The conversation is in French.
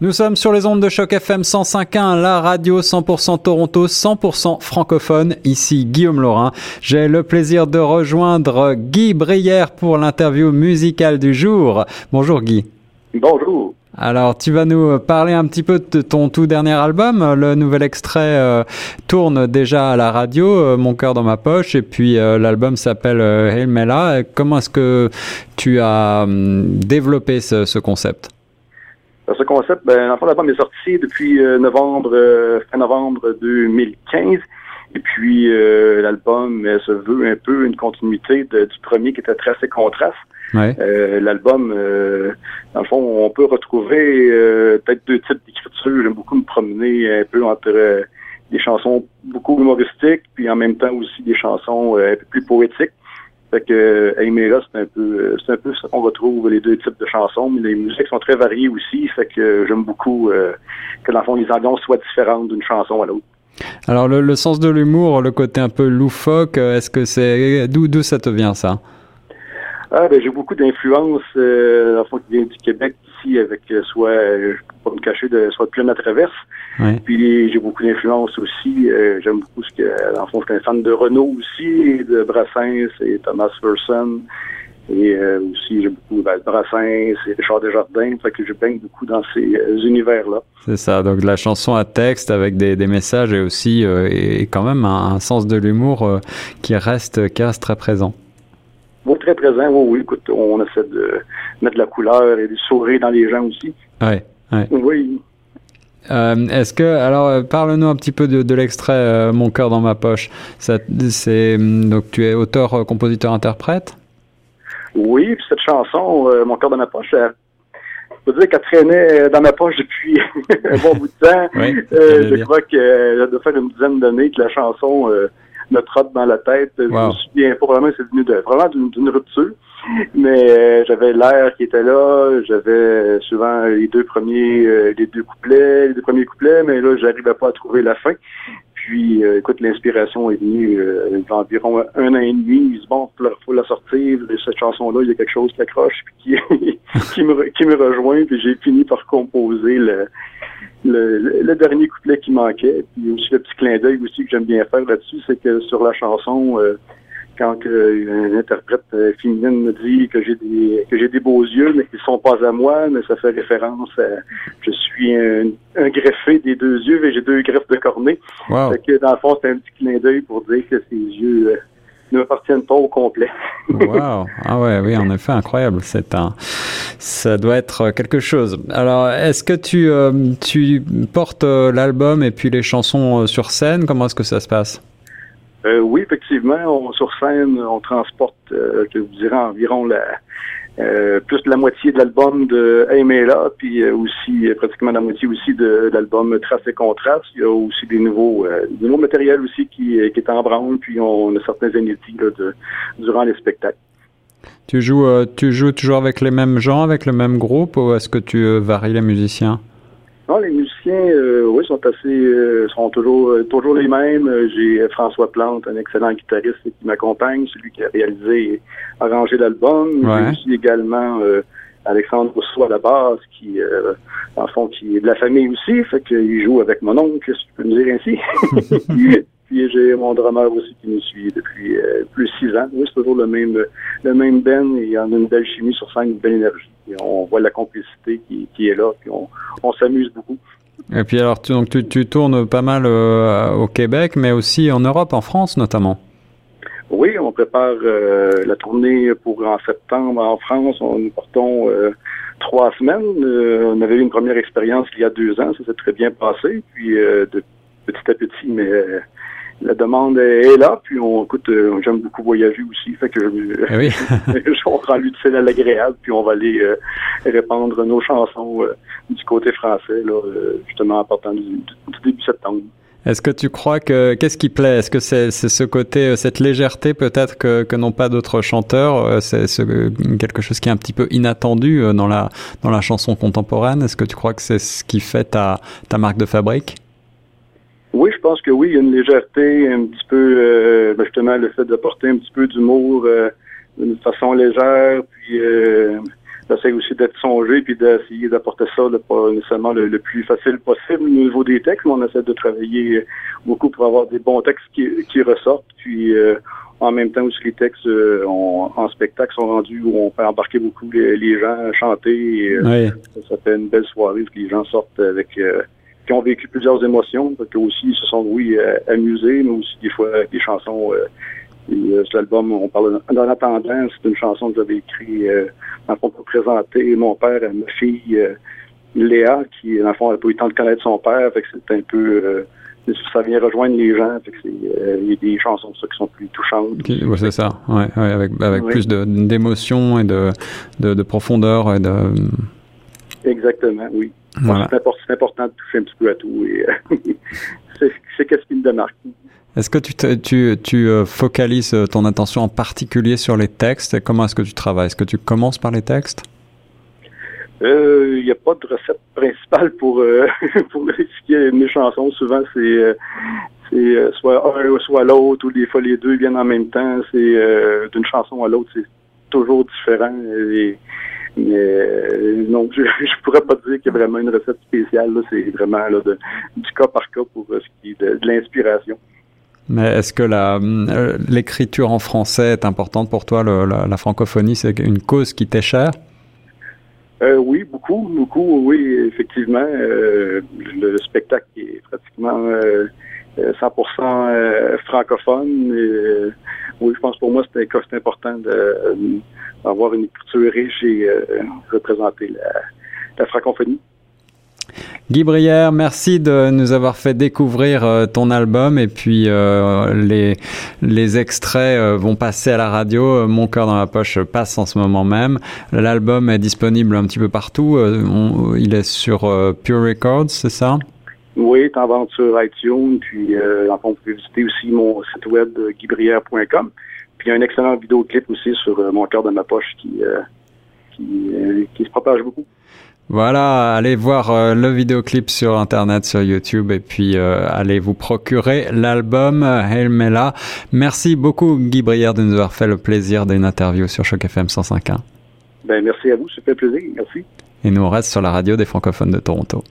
Nous sommes sur les ondes de choc FM 105.1, la radio 100% Toronto, 100% francophone. Ici Guillaume Laurin. J'ai le plaisir de rejoindre Guy Brière pour l'interview musicale du jour. Bonjour Guy. Bonjour. Alors, tu vas nous parler un petit peu de ton tout dernier album. Le nouvel extrait euh, tourne déjà à la radio, euh, Mon cœur dans ma poche, et puis euh, l'album s'appelle Hail Mela. Comment est-ce que tu as hum, développé ce, ce concept? Ce concept, ben, l'enfant l'album est sorti depuis novembre, fin novembre 2015. Et puis l'album se veut un peu une continuité du premier qui était très assez contraste. Euh, l'album, euh, dans le fond, on peut retrouver euh, peut-être deux types d'écriture. J'aime beaucoup me promener un peu entre des chansons beaucoup humoristiques, puis en même temps aussi des chansons un peu plus poétiques. Fait que Aimer là, c'est un peu c'est un peu retrouve les deux types de chansons, mais les musiques sont très variées aussi. Fait que j'aime beaucoup que dans le fond les ambiances soient différentes d'une chanson à l'autre. Alors le, sens de l'humour, le côté un peu loufoque, est-ce que c'est d'où ça te vient ça? Ah, ben, j'ai beaucoup d'influence, euh, fond, qui vient du Québec ici, avec euh, soit, euh, je peux pas me cacher, de, soit de plein à traverse. Puis j'ai beaucoup d'influence aussi. Euh, j'aime beaucoup ce que, en fond, je suis un fan de Renault aussi, de Brassens et Thomas Ferson. Et aussi, j'ai beaucoup ben, de Brassens et Richard Desjardins. Fait que je baigne beaucoup dans ces univers-là. C'est ça. Donc, la chanson à texte avec des, des messages et aussi, et quand même un, un sens de l'humour qui reste, qui reste très présent. Oui, très présent. Oui, oui. Écoute, on essaie de mettre de la couleur et du sourire dans les gens aussi. Ouais, ouais. Oui. Euh, Est-ce que, alors, euh, parle-nous un petit peu de, de l'extrait euh, Mon cœur dans ma poche. C'est donc tu es auteur, compositeur, interprète? Oui, puis cette chanson, Mon cœur dans ma poche, elle, je peux dire qu'elle traînait dans ma poche depuis un bon bout de temps. Oui, je crois que ça faire une dizaine d'années que la chanson me trotte dans la tête. Je me souviens pas vraiment, c'est venu de, vraiment d'une rupture. Mais euh, j'avais l'air qui était là, j'avais souvent les deux premiers, euh, les deux couplets, les deux premiers couplets, mais là, j'arrivais pas à trouver la fin. Puis, euh, écoute, l'inspiration est venue euh, environ un an et demi. Il dit, bon, il faut la sortir. Cette chanson-là, il y a quelque chose qui accroche, puis qui, qui, me, qui me rejoint. Puis j'ai fini par composer le, le, dernier couplet qui manquait. Puis aussi le petit clin d'œil aussi que j'aime bien faire là-dessus, c'est que sur la chanson, euh, quand une interprète euh, féminine me dit que j'ai des que j'ai des beaux yeux, mais qu'ils sont pas à moi, mais ça fait référence à je suis un, greffé des deux yeux et j'ai deux greffes de cornet. Wow. Fait que dans le fond, c'est un petit clin d'œil pour dire que ses yeux euh, ne m'appartiennent pas au complet. wow. Ah ouais, oui, en effet, incroyable. C'est un, ça doit être quelque chose. Alors, est-ce que tu, euh, tu portes euh, l'album et puis les chansons euh, sur scène? Comment est-ce que ça se passe? Euh, Oui, effectivement, on, sur scène, on transporte, euh, je vous dirais, environ la, euh, plus de la moitié de l'album de là, puis aussi pratiquement la moitié aussi de, l'album Trace et Contraste. Il y a aussi des nouveaux, des nouveaux matériels aussi qui, qui est en branle, puis on a certains inédits là, de, durant les spectacles. Tu joues, tu joues toujours avec les mêmes gens, avec le même groupe, ou est-ce que tu varies les musiciens? Non, les musiciens, euh, oui, sont assez, euh, sont toujours, euh, toujours les mêmes. J'ai François Plante, un excellent guitariste qui m'accompagne, celui qui a réalisé et arrangé l'album. Ouais. J'ai aussi également Alexandre Rousseau à la basse, qui, en fond, qui est de la famille aussi, fait qu'il joue avec mon oncle, si tu peux me dire ainsi. Puis j'ai mon drummer aussi qui nous suit depuis plus de six ans. Oui, c'est toujours le même, le même Ben et il y en a une belle chimie sur scène, une belle énergie on voit la complicité qui, qui est là, puis on, on s'amuse beaucoup. Et puis alors, tu, donc tu, tu tournes pas mal euh, au Québec, mais aussi en Europe, en France notamment. Oui, on prépare euh, la tournée pour en septembre en France. On, nous partons euh, trois semaines. On avait eu une première expérience il y a deux ans, ça s'est très bien passé. Puis de petit à petit, mais la demande est là, puis on écoute, euh, j'aime beaucoup voyager aussi, fait que eh oui. on rend l'utile à l'agréable, puis on va aller euh, répandre nos chansons euh, du côté français, là, justement à partir du, du, début septembre. Est-ce que tu crois que qu'est-ce qui plaît? Est-ce que c'est ce côté, cette légèreté peut-être que, que n'ont pas d'autres chanteurs? C'est quelque chose qui est un petit peu inattendu dans la dans la chanson contemporaine. Est-ce que tu crois que c'est ce qui fait ta ta marque de fabrique? Oui, je pense que oui, il y a une légèreté, un petit peu, euh, ben, justement, le fait d'apporter un petit peu d'humour euh, d'une façon légère, puis euh, j'essaie aussi d'être songé puis d'essayer d'apporter ça pas nécessairement le, plus facile possible au niveau des textes, mais on essaie de travailler beaucoup pour avoir des bons textes qui, qui ressortent. Puis en même temps aussi les textes en spectacle sont rendus où on peut embarquer beaucoup les, gens, chanter. Et, ça, fait une belle soirée où les gens sortent avec qui ont vécu plusieurs émotions, parce aussi ils se sont, oui, euh, amusés, mais aussi des fois avec des chansons. Euh, et, euh, sur l'album, on parle dans l'attendance, c'est une chanson que j'avais écrite, euh, dans le fond, pour présenter mon père à ma fille Léa, qui, dans le fond, n'a pas eu le temps de connaître son père, fait que c'est un peu ça vient rejoindre les gens. Il y a des chansons ça, qui sont plus touchantes. Oui, c'est ça, ouais, ouais, avec, avec plus d'émotion et de, de, de, profondeur et de. Exactement, oui. C'est important de toucher un petit peu à tout et c'est ce qui me démarque. Est-ce que tu, tu, tu euh, focalises euh, ton attention en particulier sur les textes? Comment est-ce que tu travailles? Est-ce que tu commences par les textes? Il euh, n'y a pas de recette principale pour, euh, pour expliquer mes chansons. Souvent, c'est c'est soit un ou soit l'autre, ou des fois les deux viennent en même temps. C'est d'une chanson à l'autre, c'est toujours différent. Et, mais euh, non, je, je pourrais pas dire qu'il y a vraiment une recette spéciale. C'est vraiment là, de, du cas par cas pour euh, ce qui est de, l'inspiration. Mais est-ce que la, euh, l'écriture en français est importante pour toi? Le, la, francophonie, c'est une cause qui t'est chère? Euh, oui, beaucoup, beaucoup, oui, effectivement. Euh, le, spectacle est pratiquement 100% francophone. Et, oui, je pense pour moi, c'est important de, avoir une écriture riche et euh, représenter la, francophonie. Guy Brière, merci de nous avoir fait découvrir euh, ton album et puis euh, les, les extraits vont passer à la radio. Mon cœur dans la poche passe en ce moment même. L'album est disponible un petit peu partout. il est sur Pure Records, c'est ça? Oui, il est en vente sur iTunes. Puis, vous pouvez visiter aussi mon site web guibrière.com il y a un excellent vidéoclip aussi sur euh, Mon cœur de ma poche qui, euh, euh, qui, se propage beaucoup. Voilà, allez voir le vidéoclip sur internet, sur YouTube, et puis allez vous procurer l'album Hail Mela. Merci beaucoup Guy Brière de nous avoir fait le plaisir d'une interview sur Choc FM 105.1. Ben merci à vous, ça fait plaisir, merci. Et nous on reste sur la radio des francophones de Toronto.